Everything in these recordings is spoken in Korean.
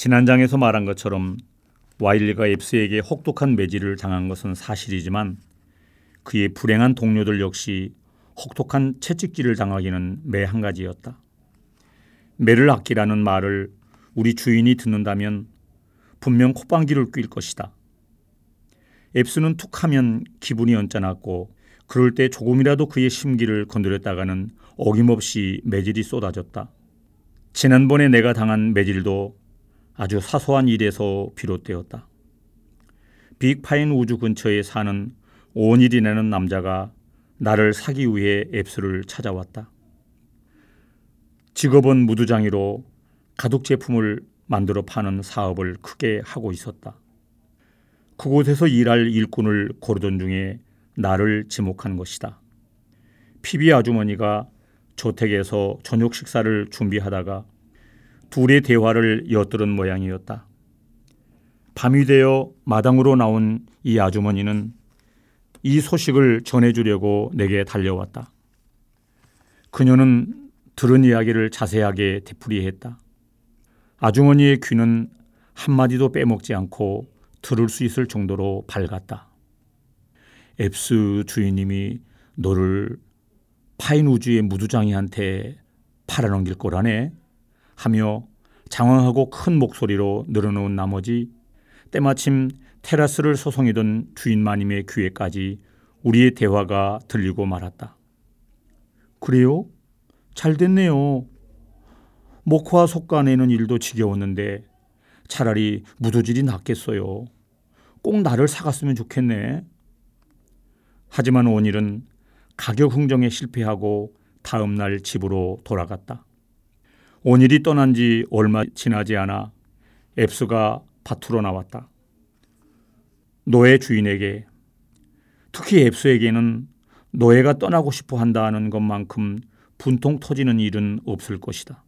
지난 장에서 말한 것처럼 와일리가 앱스에게 혹독한 매질을 당한 것은 사실이지만 그의 불행한 동료들 역시 혹독한 채찍질을 당하기는 매 한 가지였다. 매를 아끼라는 말을 우리 주인이 듣는다면 분명 콧방귀를 낄 것이다. 앱스는 툭하면 기분이 언짢았고 그럴 때 조금이라도 그의 심기를 건드렸다가는 어김없이 매질이 쏟아졌다. 지난번에 내가 당한 매질도 아주 사소한 일에서 비롯되었다. 빅파인 우주 근처에 사는 오일이라는 남자가 나를 사기 위해 앱스를 찾아왔다. 직업은 무두장이로 가독 제품을 만들어 파는 사업을 크게 하고 있었다. 그곳에서 일할 일꾼을 고르던 중에 나를 지목한 것이다. 피비 아주머니가 저택에서 저녁 식사를 준비하다가 둘의 대화를 엿들은 모양이었다. 밤이 되어 마당으로 나온 이 아주머니는 이 소식을 전해주려고 내게 달려왔다. 그녀는 들은 이야기를 자세하게 되풀이했다. 아주머니의 귀는 한마디도 빼먹지 않고 들을 수 있을 정도로 밝았다. 앱스 주인님이 너를 파인 우주의 무두장이한테 팔아넘길 거라네 하며 장황하고 큰 목소리로 늘어놓은 나머지 때마침 테라스를 소송이던 주인 마님의 귀에까지 우리의 대화가 들리고 말았다. 그래요? 잘 됐네요. 목화 속간에는 일도 지겨웠는데 차라리 무도질이 낫겠어요. 꼭 나를 사갔으면 좋겠네. 하지만 원일은 가격 흥정에 실패하고 다음 날 집으로 돌아갔다. 원일이 떠난 지 얼마 지나지 않아 앱스가 밭으로 나왔다. 노예 주인에게 특히 앱스에게는 노예가 떠나고 싶어 한다는 것만큼 분통 터지는 일은 없을 것이다.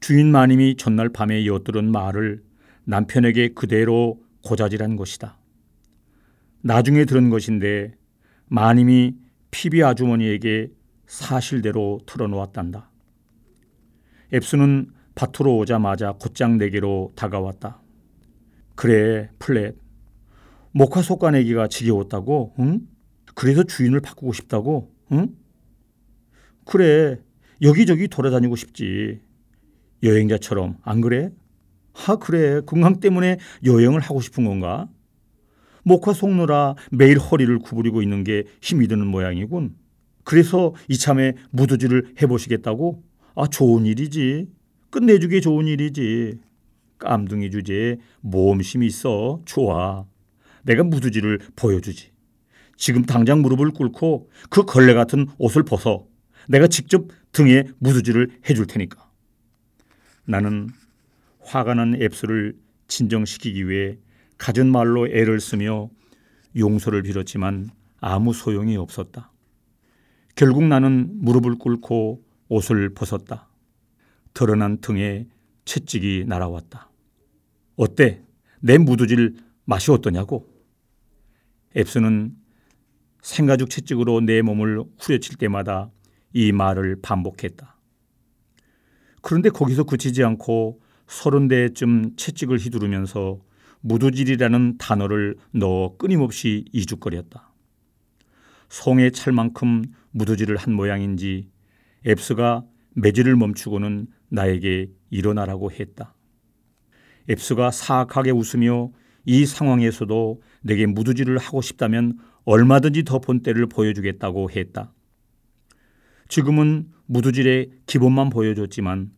주인 마님이 전날 밤에 엿들은 말을 남편에게 그대로 고자질한 것이다. 나중에 들은 것인데 마님이 피비 아주머니에게 사실대로 틀어놓았단다. 앱스는 밭으로 오자마자 곧장 내게로 다가왔다. 그래, 플랫. 목화 속가내기가 지겨웠다고? 응? 그래서 주인을 바꾸고 싶다고? 응? 그래, 여기저기 돌아다니고 싶지. 여행자처럼, 안 그래? 아, 그래. 건강 때문에 여행을 하고 싶은 건가? 목화 속느라 매일 허리를 구부리고 있는 게 힘이 드는 모양이군. 그래서 이참에 무드질을 해보시겠다고? 아, 좋은 일이지. 끝내주기 좋은 일이지. 깜둥이 주제에 모험심이 있어. 좋아. 내가 무드질을 보여주지. 지금 당장 무릎을 꿇고 그 걸레 같은 옷을 벗어. 내가 직접 등에 무드질을 해줄 테니까. 나는 화가 난 앱스를 진정시키기 위해 갖은 말로 애를 쓰며 용서를 빌었지만 아무 소용이 없었다. 결국 나는 무릎을 꿇고 옷을 벗었다. 드러난 등에 채찍이 날아왔다. 어때? 내 무드질 맛이 어떠냐고? 앱스는 생가죽 채찍으로 내 몸을 후려칠 때마다 이 말을 반복했다. 그런데 거기서 그치지 않고 서른 대쯤 채찍을 휘두르면서 무두질이라는 단어를 넣어 끊임없이 이죽거렸다. 송에 찰 만큼 무두질을 한 모양인지 앱스가 매질을 멈추고는 나에게 일어나라고 했다. 앱스가 사악하게 웃으며 이 상황에서도 내게 무두질을 하고 싶다면 얼마든지 더 본때를 보여주겠다고 했다. 지금은 무두질의 기본만 보여줬지만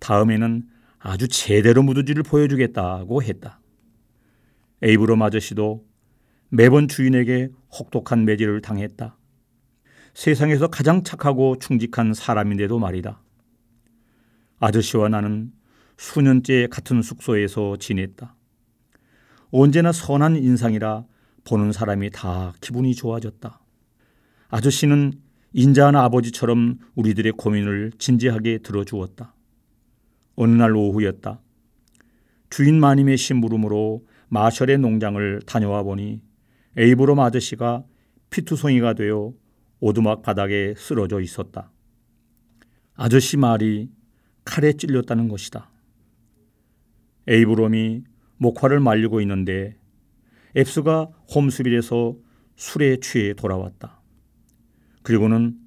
다음에는 아주 제대로 무두질을 보여주겠다고 했다. 에이브롬 아저씨도 매번 주인에게 혹독한 매질을 당했다. 세상에서 가장 착하고 충직한 사람인데도 말이다. 아저씨와 나는 수년째 같은 숙소에서 지냈다. 언제나 선한 인상이라 보는 사람이 다 기분이 좋아졌다. 아저씨는 인자한 아버지처럼 우리들의 고민을 진지하게 들어주었다. 어느 날 오후였다. 주인 마님의 심부름으로 마셜의 농장을 다녀와 보니 에이브롬 아저씨가 피투성이가 되어 오두막 바닥에 쓰러져 있었다. 아저씨 말이 칼에 찔렸다는 것이다. 에이브롬이 목화를 말리고 있는데 앱스가 홈스빌에서 술에 취해 돌아왔다. 그리고는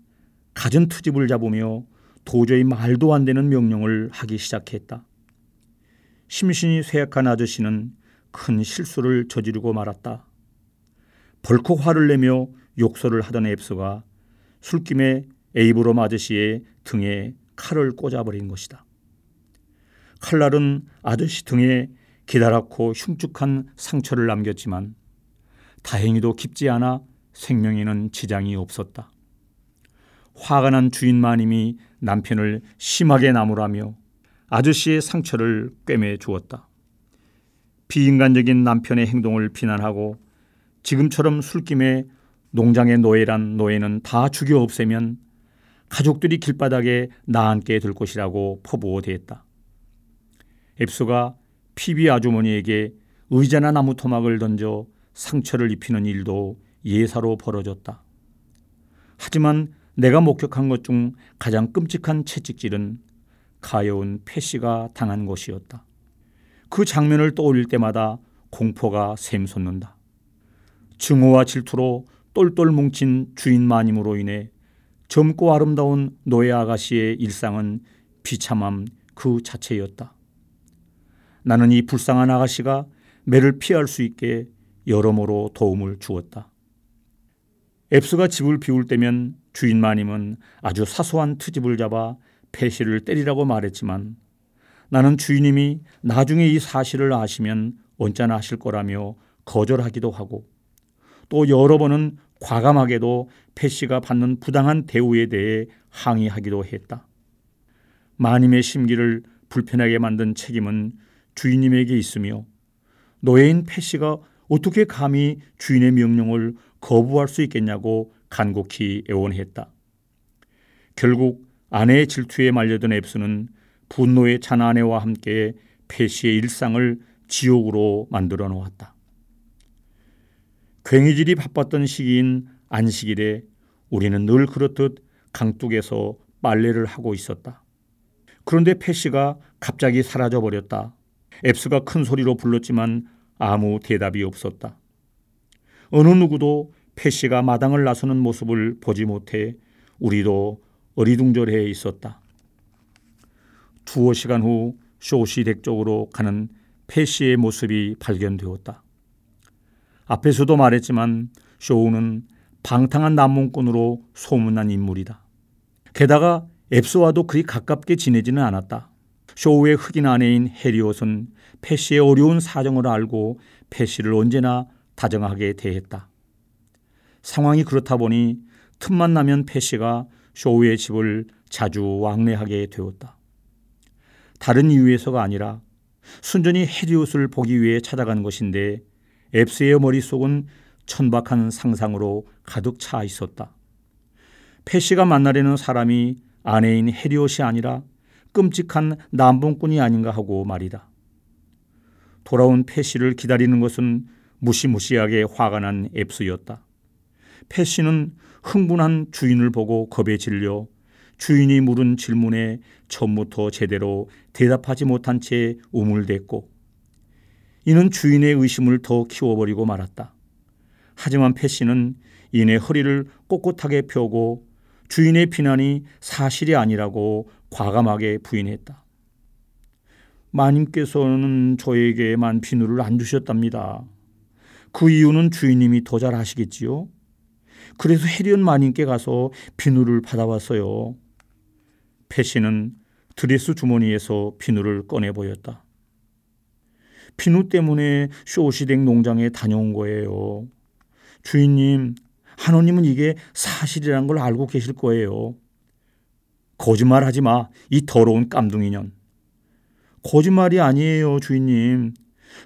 갖은 트집을 잡으며 도저히 말도 안 되는 명령을 하기 시작했다. 심신이 쇠약한 아저씨는 큰 실수를 저지르고 말았다. 벌컥 화를 내며 욕설을 하던 앱스가 술김에 에이브롬 아저씨의 등에 칼을 꽂아버린 것이다. 칼날은 아저씨 등에 기다랗고 흉측한 상처를 남겼지만 다행히도 깊지 않아 생명에는 지장이 없었다. 화가 난 주인 마님이 남편을 심하게 나무라며 아저씨의 상처를 꿰매 주었다. 비인간적인 남편의 행동을 비난하고 지금처럼 술김에 농장의 노예란 노예는 다 죽여 없애면 가족들이 길바닥에 나앉게 될 것이라고 포부어 대했다. 앱수가 피비 아주머니에게 의자나 나무 토막을 던져 상처를 입히는 일도 예사로 벌어졌다. 하지만 내가 목격한 것 중 가장 끔찍한 채찍질은 가여운 패씨가 당한 것이었다. 그 장면을 떠올릴 때마다 공포가 샘솟는다. 증오와 질투로 똘똘 뭉친 주인 마님으로 인해 젊고 아름다운 노예 아가씨의 일상은 비참함 그 자체였다. 나는 이 불쌍한 아가씨가 매를 피할 수 있게 여러모로 도움을 주었다. 앱스가 집을 비울 때면 주인 마님은 아주 사소한 트집을 잡아 패시를 때리라고 말했지만 나는 주인님이 나중에 이 사실을 아시면 언짢아 하실 거라며 거절하기도 하고 또 여러 번은 과감하게도 패시가 받는 부당한 대우에 대해 항의하기도 했다. 마님의 심기를 불편하게 만든 책임은 주인님에게 있으며 노예인 패시가 어떻게 감히 주인의 명령을 거부할 수 있겠냐고 간곡히 애원했다. 결국 아내의 질투에 말려든 앱스는 분노의 찬 아내와 함께 패시의 일상을 지옥으로 만들어 놓았다. 괭이질이 바빴던 시기인 안식일에 우리는 늘 그렇듯 강둑에서 빨래를 하고 있었다. 그런데 패시가 갑자기 사라져 버렸다. 앱스가 큰 소리로 불렀지만 아무 대답이 없었다. 어느 누구도 패시가 마당을 나서는 모습을 보지 못해 우리도 어리둥절해 있었다. 두어 시간 후 쇼 씨 댁 쪽으로 가는 패시의 모습이 발견되었다. 앞에서도 말했지만 쇼우는 방탕한 난봉꾼으로 소문난 인물이다. 게다가 앱스와도 그리 가깝게 지내지는 않았다. 쇼우의 흑인 아내인 해리옷은 패시의 어려운 사정을 알고 패시를 언제나 다정하게 대했다. 상황이 그렇다 보니 틈만 나면 패시가 쇼우의 집을 자주 왕래하게 되었다. 다른 이유에서가 아니라 순전히 해리옷을 보기 위해 찾아간 것인데 앱스의 머릿속은 천박한 상상으로 가득 차 있었다. 패시가 만나려는 사람이 아내인 해리옷이 아니라 끔찍한 남봉꾼이 아닌가 하고 말이다. 돌아온 패시를 기다리는 것은 무시무시하게 화가 난 앱스였다. 패시는 흥분한 주인을 보고 겁에 질려 주인이 물은 질문에 처음부터 제대로 대답하지 못한 채 우물댔고 이는 주인의 의심을 더 키워버리고 말았다. 하지만 패시는 이내 허리를 꼿꼿하게 펴고 주인의 비난이 사실이 아니라고 과감하게 부인했다. 마님께서는 저에게만 비누를 안 주셨답니다. 그 이유는 주인님이 더 잘 아시겠지요? 그래서 해리온 마님께 가서 비누를 받아왔어요. 패시는 드레스 주머니에서 비누를 꺼내 보였다. 비누 때문에 쇼시댁 농장에 다녀온 거예요. 주인님, 하노님은 이게 사실이라는 걸 알고 계실 거예요. 거짓말 하지 마. 이 더러운 깜둥이년. 거짓말이 아니에요, 주인님.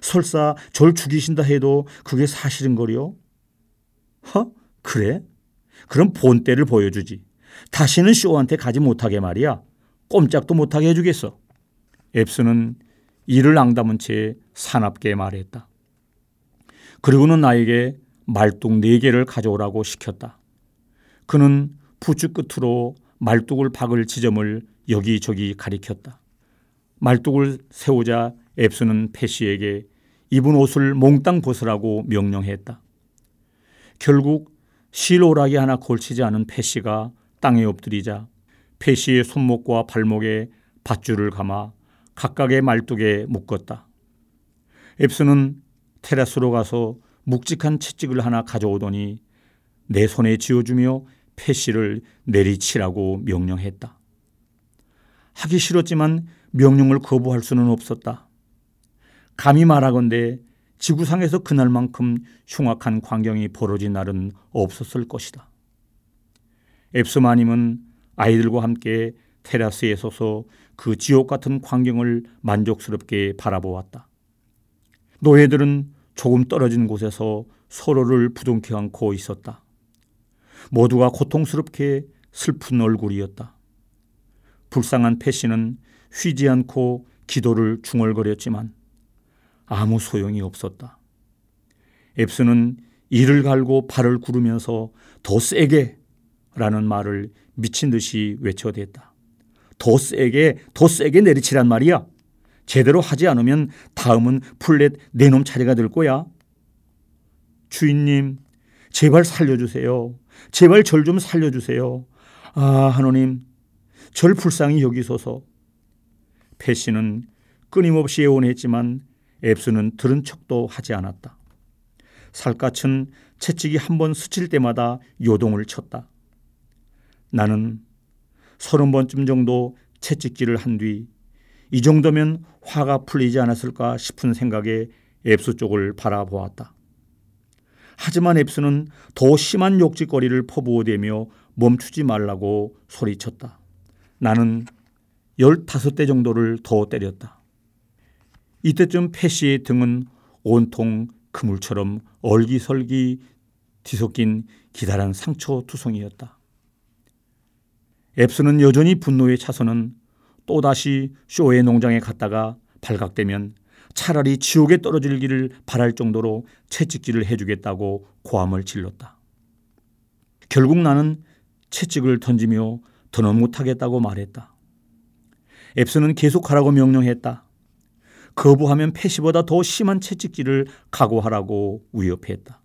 설사 절 죽이신다 해도 그게 사실인 거요? 허? 그래? 그럼 본때를 보여주지. 다시는 쇼한테 가지 못하게 말이야. 꼼짝도 못하게 해주겠어. 앱스는 이를 앙담은 채 사납게 말했다. 그리고는 나에게 말뚝 네 개를 가져오라고 시켰다. 그는 부츠 끝으로 말뚝을 박을 지점을 여기저기 가리켰다. 말뚝을 세우자 앱스는 패시에게 입은 옷을 몽땅 벗으라고 명령했다. 결국 실오라기 하나 걸치지 않은 패시가 땅에 엎드리자 패시의 손목과 발목에 밧줄을 감아 각각의 말뚝에 묶었다. 앱스는 테라스로 가서 묵직한 채찍을 하나 가져오더니 내 손에 쥐어주며 패시를 내리치라고 명령했다. 하기 싫었지만 명령을 거부할 수는 없었다. 감히 말하건대 지구상에서 그날만큼 흉악한 광경이 벌어진 날은 없었을 것이다. 앱스마님은 아이들과 함께 테라스에 서서 그 지옥 같은 광경을 만족스럽게 바라보았다. 노예들은 조금 떨어진 곳에서 서로를 부둥켜 안고 있었다. 모두가 고통스럽게 슬픈 얼굴이었다. 불쌍한 패시는 쉬지 않고 기도를 중얼거렸지만 아무 소용이 없었다. 앱스는 이를 갈고 발을 구르면서 더 세게 라는 말을 미친 듯이 외쳐댔다. 더 세게, 더 세게 내리치란 말이야. 제대로 하지 않으면 다음은 플랫 내놈 차례가 될 거야. 주인님, 제발 살려주세요. 제발 절 좀 살려주세요. 아, 하노님, 절 불쌍히 여기소서. 패시는 끊임없이 애원했지만 앱스는 들은 척도 하지 않았다. 살갗은 채찍이 한 번 스칠 때마다 요동을 쳤다. 나는 서른 번쯤 정도 채찍질을 한 뒤 이 정도면 화가 풀리지 않았을까 싶은 생각에 앱스 쪽을 바라보았다. 하지만 앱스는 더 심한 욕짓거리를 퍼부어대며 멈추지 말라고 소리쳤다. 나는 열다섯 대 정도를 더 때렸다. 이때쯤 패시의 등은 온통 그물처럼 얼기설기 뒤섞인 기다란 상처 투성이었다. 앱스는 여전히 분노에 차서는 또다시 쇼의 농장에 갔다가 발각되면 차라리 지옥에 떨어질 길을 바랄 정도로 채찍질을 해주겠다고 고함을 질렀다. 결국 나는 채찍을 던지며 더는 못하겠다고 말했다. 앱스는 계속하라고 명령했다. 거부하면 패시보다 더 심한 채찍질을 각오하라고 위협했다.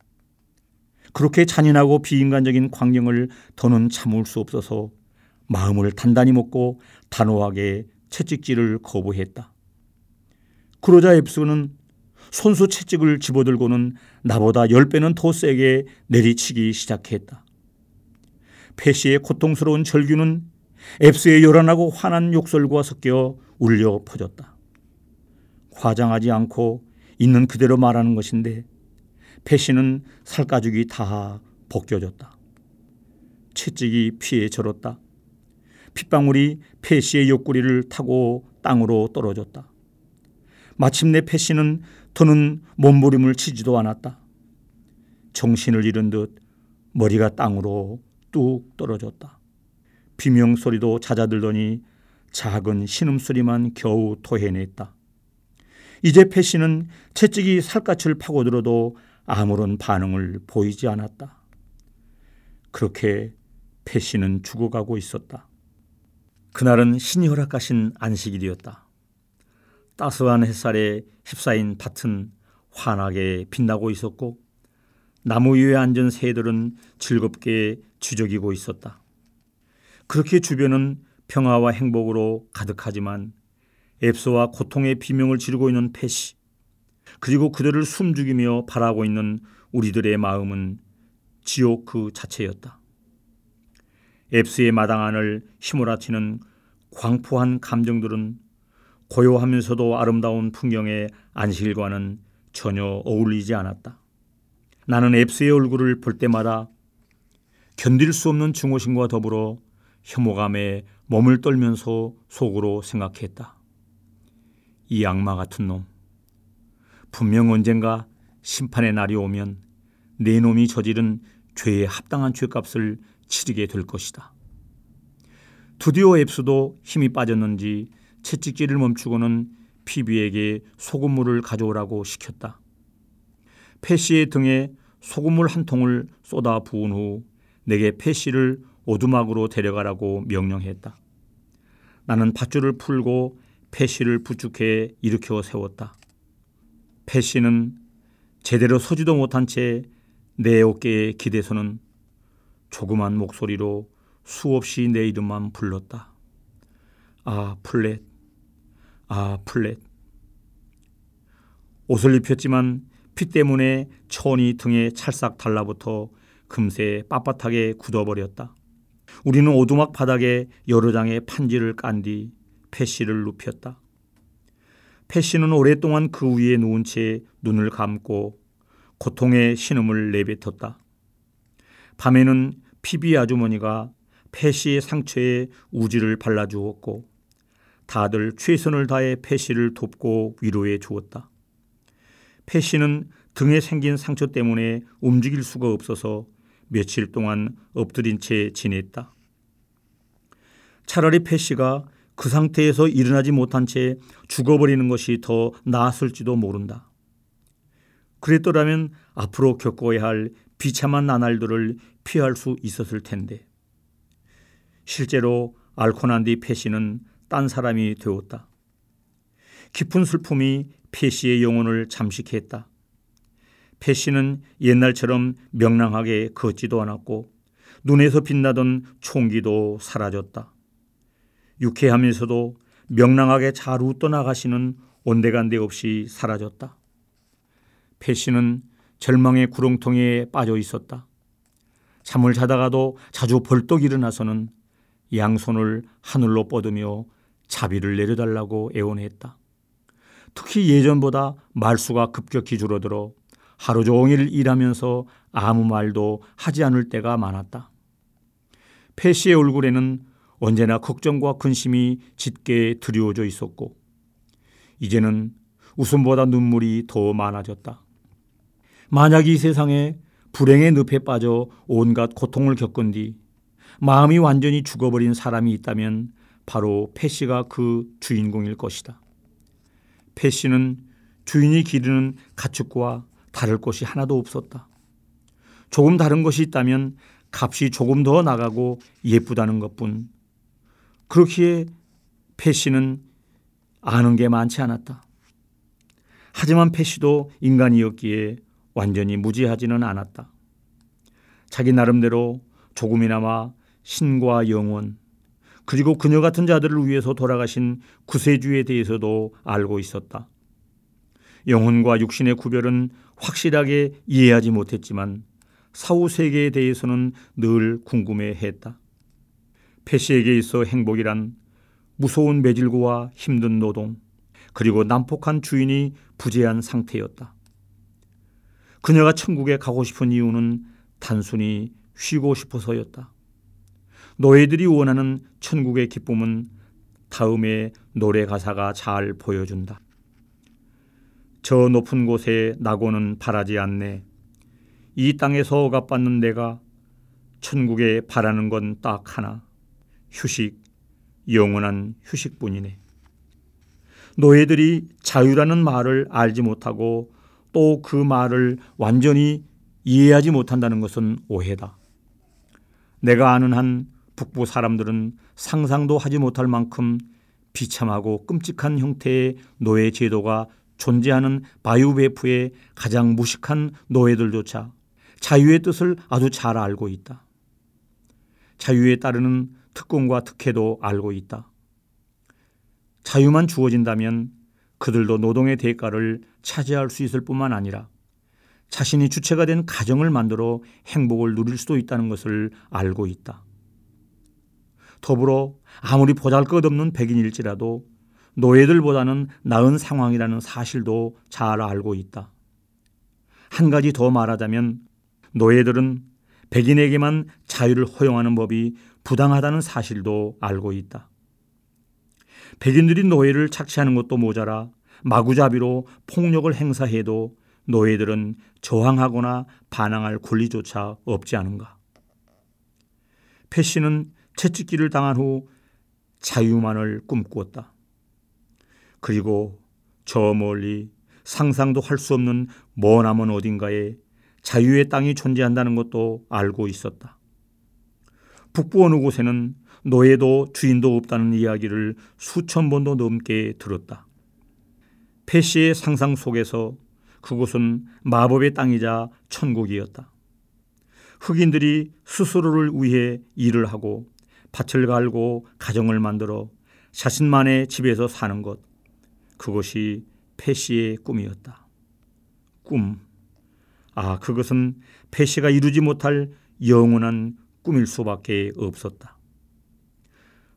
그렇게 잔인하고 비인간적인 광경을 더는 참을 수 없어서 마음을 단단히 먹고 단호하게 채찍질을 거부했다. 그러자 앱스는 손수 채찍을 집어들고는 나보다 열배는 더 세게 내리치기 시작했다. 패시의 고통스러운 절규는 앱스의 요란하고 화난 욕설과 섞여 울려 퍼졌다. 과장하지 않고 있는 그대로 말하는 것인데 패시는 살가죽이 다 벗겨졌다. 채찍이 피에 절었다. 핏방울이 패시의 옆구리를 타고 땅으로 떨어졌다. 마침내 패시는 더는 몸부림을 치지도 않았다. 정신을 잃은 듯 머리가 땅으로 뚝 떨어졌다. 비명 소리도 잦아들더니 작은 신음소리만 겨우 토해냈다. 이제 패시는 채찍이 살갗을 파고들어도 아무런 반응을 보이지 않았다. 그렇게 패시는 죽어가고 있었다. 그날은 신이 허락하신 안식일이었다. 따스한 햇살에 휩싸인 밭은 환하게 빛나고 있었고 나무 위에 앉은 새들은 즐겁게 주저기고 있었다. 그렇게 주변은 평화와 행복으로 가득하지만 앱소와 고통의 비명을 지르고 있는 패시 그리고 그들을 숨죽이며 바라고 있는 우리들의 마음은 지옥 그 자체였다. 앱스의 마당 안을 휘몰아치는 광포한 감정들은 고요하면서도 아름다운 풍경의 안식일과는 전혀 어울리지 않았다. 나는 앱스의 얼굴을 볼 때마다 견딜 수 없는 증오심과 더불어 혐오감에 몸을 떨면서 속으로 생각했다. 이 악마 같은 놈. 분명 언젠가 심판의 날이 오면 내 놈이 저지른 죄에 합당한 죄값을 치르게 될 것이다. 드디어 앱스도 힘이 빠졌는지 채찍질을 멈추고는 피비에게 소금물을 가져오라고 시켰다. 패시의 등에 소금물 한 통을 쏟아 부은 후 내게 패시를 오두막으로 데려가라고 명령했다. 나는 밧줄을 풀고 패씨를 부축해 일으켜 세웠다. 패씨는 제대로 서지도 못한 채 내 어깨에 기대서는 조그만 목소리로 수없이 내 이름만 불렀다. 아 플렛, 아 플렛. 옷을 입혔지만 피 때문에 천이 등에 찰싹 달라붙어 금세 빳빳하게 굳어버렸다. 우리는 오두막 바닥에 여러 장의 판지를 깐 뒤 패시를 눕혔다. 패시는 오랫동안 그 위에 누운 채 눈을 감고 고통의 신음을 내뱉었다. 밤에는 피비 아주머니가 패시의 상처에 우지를 발라주었고 다들 최선을 다해 패시를 돕고 위로해 주었다. 패시는 등에 생긴 상처 때문에 움직일 수가 없어서 며칠 동안 엎드린 채 지냈다. 차라리 패시가 그 상태에서 일어나지 못한 채 죽어버리는 것이 더 나았을지도 모른다. 그랬더라면 앞으로 겪어야 할 비참한 나날들을 피할 수 있었을 텐데. 실제로 앓고 난뒤 패시는 딴 사람이 되었다. 깊은 슬픔이 패시의 영혼을 잠식했다. 패시는 옛날처럼 명랑하게 걷지도 않았고 눈에서 빛나던 총기도 사라졌다. 유쾌하면서도 명랑하게 잘 웃떠 나가시는 온데간데 없이 사라졌다. 패시는 절망의 구렁텅이에 빠져 있었다. 잠을 자다가도 자주 벌떡 일어나서는 양손을 하늘로 뻗으며 자비를 내려달라고 애원했다. 특히 예전보다 말수가 급격히 줄어들어 하루 종일 일하면서 아무 말도 하지 않을 때가 많았다. 패 씨의 얼굴에는 언제나 걱정과 근심이 짙게 드리워져 있었고 이제는 웃음보다 눈물이 더 많아졌다. 만약 이 세상에 불행의 늪에 빠져 온갖 고통을 겪은 뒤 마음이 완전히 죽어버린 사람이 있다면 바로 패시가 그 주인공일 것이다. 패시는 주인이 기르는 가축과 다를 것이 하나도 없었다. 조금 다른 것이 있다면 값이 조금 더 나가고 예쁘다는 것뿐. 그렇기에 패시는 아는 게 많지 않았다. 하지만 패시도 인간이었기에 완전히 무지하지는 않았다. 자기 나름대로 조금이나마 신과 영원 그리고 그녀 같은 자들을 위해서 돌아가신 구세주에 대해서도 알고 있었다. 영혼과 육신의 구별은 확실하게 이해하지 못했지만 사후 세계에 대해서는 늘 궁금해했다. 패시에게 있어 행복이란 무서운 매질구와 힘든 노동 그리고 난폭한 주인이 부재한 상태였다. 그녀가 천국에 가고 싶은 이유는 단순히 쉬고 싶어서였다. 노예들이 원하는 천국의 기쁨은 다음에 노래 가사가 잘 보여준다. 저 높은 곳에 낙원은 바라지 않네. 이 땅에서 억압받는 내가 천국에 바라는 건 딱 하나. 휴식, 영원한 휴식뿐이네. 노예들이 자유라는 말을 알지 못하고 또 그 말을 완전히 이해하지 못한다는 것은 오해다. 내가 아는 한 북부 사람들은 상상도 하지 못할 만큼 비참하고 끔찍한 형태의 노예 제도가 존재하는 바이오베프의 가장 무식한 노예들조차 자유의 뜻을 아주 잘 알고 있다. 자유에 따르는 특권과 특혜도 알고 있다. 자유만 주어진다면 그들도 노동의 대가를 차지할 수 있을 뿐만 아니라 자신이 주체가 된 가정을 만들어 행복을 누릴 수도 있다는 것을 알고 있다. 더불어 아무리 보잘 것 없는 백인일지라도 노예들보다는 나은 상황이라는 사실도 잘 알고 있다. 한 가지 더 말하자면 노예들은 백인에게만 자유를 허용하는 법이 부당하다는 사실도 알고 있다. 백인들이 노예를 착취하는 것도 모자라 마구잡이로 폭력을 행사해도 노예들은 저항하거나 반항할 권리조차 없지 않은가. 패시는 채찍기를 당한 후 자유만을 꿈꾸었다. 그리고 저 멀리 상상도 할 수 없는 머나먼 어딘가에 자유의 땅이 존재한다는 것도 알고 있었다. 북부 어느 곳에는 노예도 주인도 없다는 이야기를 수천 번도 넘게 들었다. 페시의 상상 속에서 그곳은 마법의 땅이자 천국이었다. 흑인들이 스스로를 위해 일을 하고 밭을 갈고 가정을 만들어 자신만의 집에서 사는 것. 그것이 페시의 꿈이었다. 꿈. 아, 그것은 페시가 이루지 못할 영원한 꿈일 수밖에 없었다.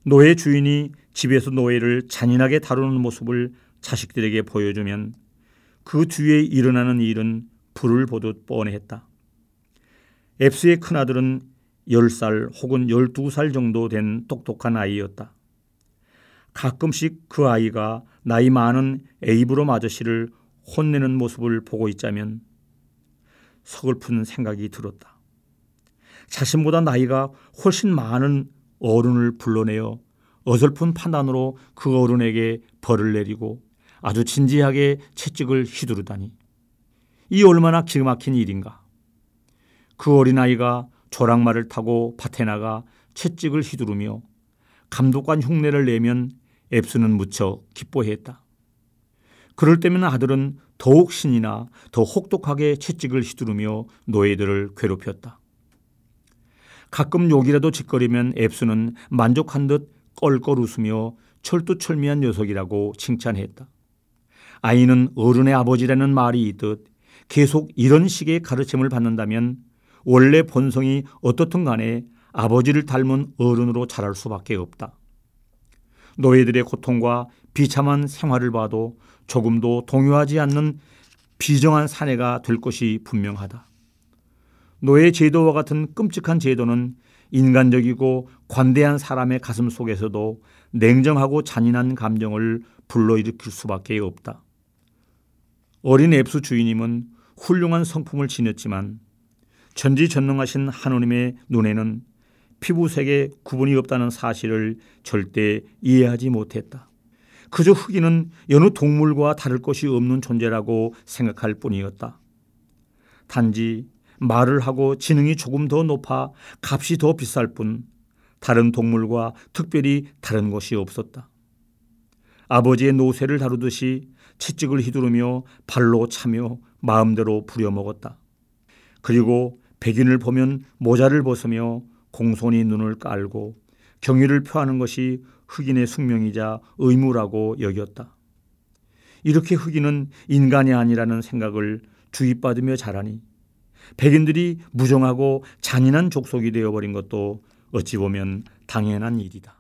노예 주인이 집에서 노예를 잔인하게 다루는 모습을 자식들에게 보여주면 그 뒤에 일어나는 일은 불을 보듯 뻔했다. 앱스의 큰아들은 10살 혹은 12살 정도 된 똑똑한 아이였다. 가끔씩 그 아이가 나이 많은 에이브롬 아저씨를 혼내는 모습을 보고 있자면 서글픈 생각이 들었다. 자신보다 나이가 훨씬 많은 어른을 불러내어 어설픈 판단으로 그 어른에게 벌을 내리고 아주 진지하게 채찍을 휘두르다니. 이 얼마나 기가 막힌 일인가. 그 어린아이가 조랑말을 타고 밭에 나가 채찍을 휘두르며 감독관 흉내를 내면 앱스는 무척 기뻐했다. 그럴 때면 아들은 더욱 신이나 더 혹독하게 채찍을 휘두르며 노예들을 괴롭혔다. 가끔 욕이라도 짓거리면 앱스는 만족한 듯 껄껄 웃으며 철두철미한 녀석이라고 칭찬했다. 아이는 어른의 아버지라는 말이 있듯 계속 이런 식의 가르침을 받는다면 원래 본성이 어떻든 간에 아버지를 닮은 어른으로 자랄 수밖에 없다. 노예들의 고통과 비참한 생활을 봐도 조금도 동요하지 않는 비정한 사내가 될 것이 분명하다. 노예 제도와 같은 끔찍한 제도는 인간적이고 관대한 사람의 가슴 속에서도 냉정하고 잔인한 감정을 불러일으킬 수밖에 없다. 어린 앱수 주인님은 훌륭한 성품을 지녔지만 전지전능하신 하느님의 눈에는 피부색에 구분이 없다는 사실을 절대 이해하지 못했다. 그저 흑인은 여느 동물과 다를 것이 없는 존재라고 생각할 뿐이었다. 단지 말을 하고 지능이 조금 더 높아 값이 더 비쌀 뿐 다른 동물과 특별히 다른 것이 없었다. 아버지의 노새를 다루듯이 채찍을 휘두르며 발로 차며 마음대로 부려먹었다. 그리고 백인을 보면 모자를 벗으며 공손히 눈을 깔고 경의를 표하는 것이 흑인의 숙명이자 의무라고 여겼다. 이렇게 흑인은 인간이 아니라는 생각을 주입받으며 자라니 백인들이 무정하고 잔인한 족속이 되어버린 것도 어찌 보면 당연한 일이다.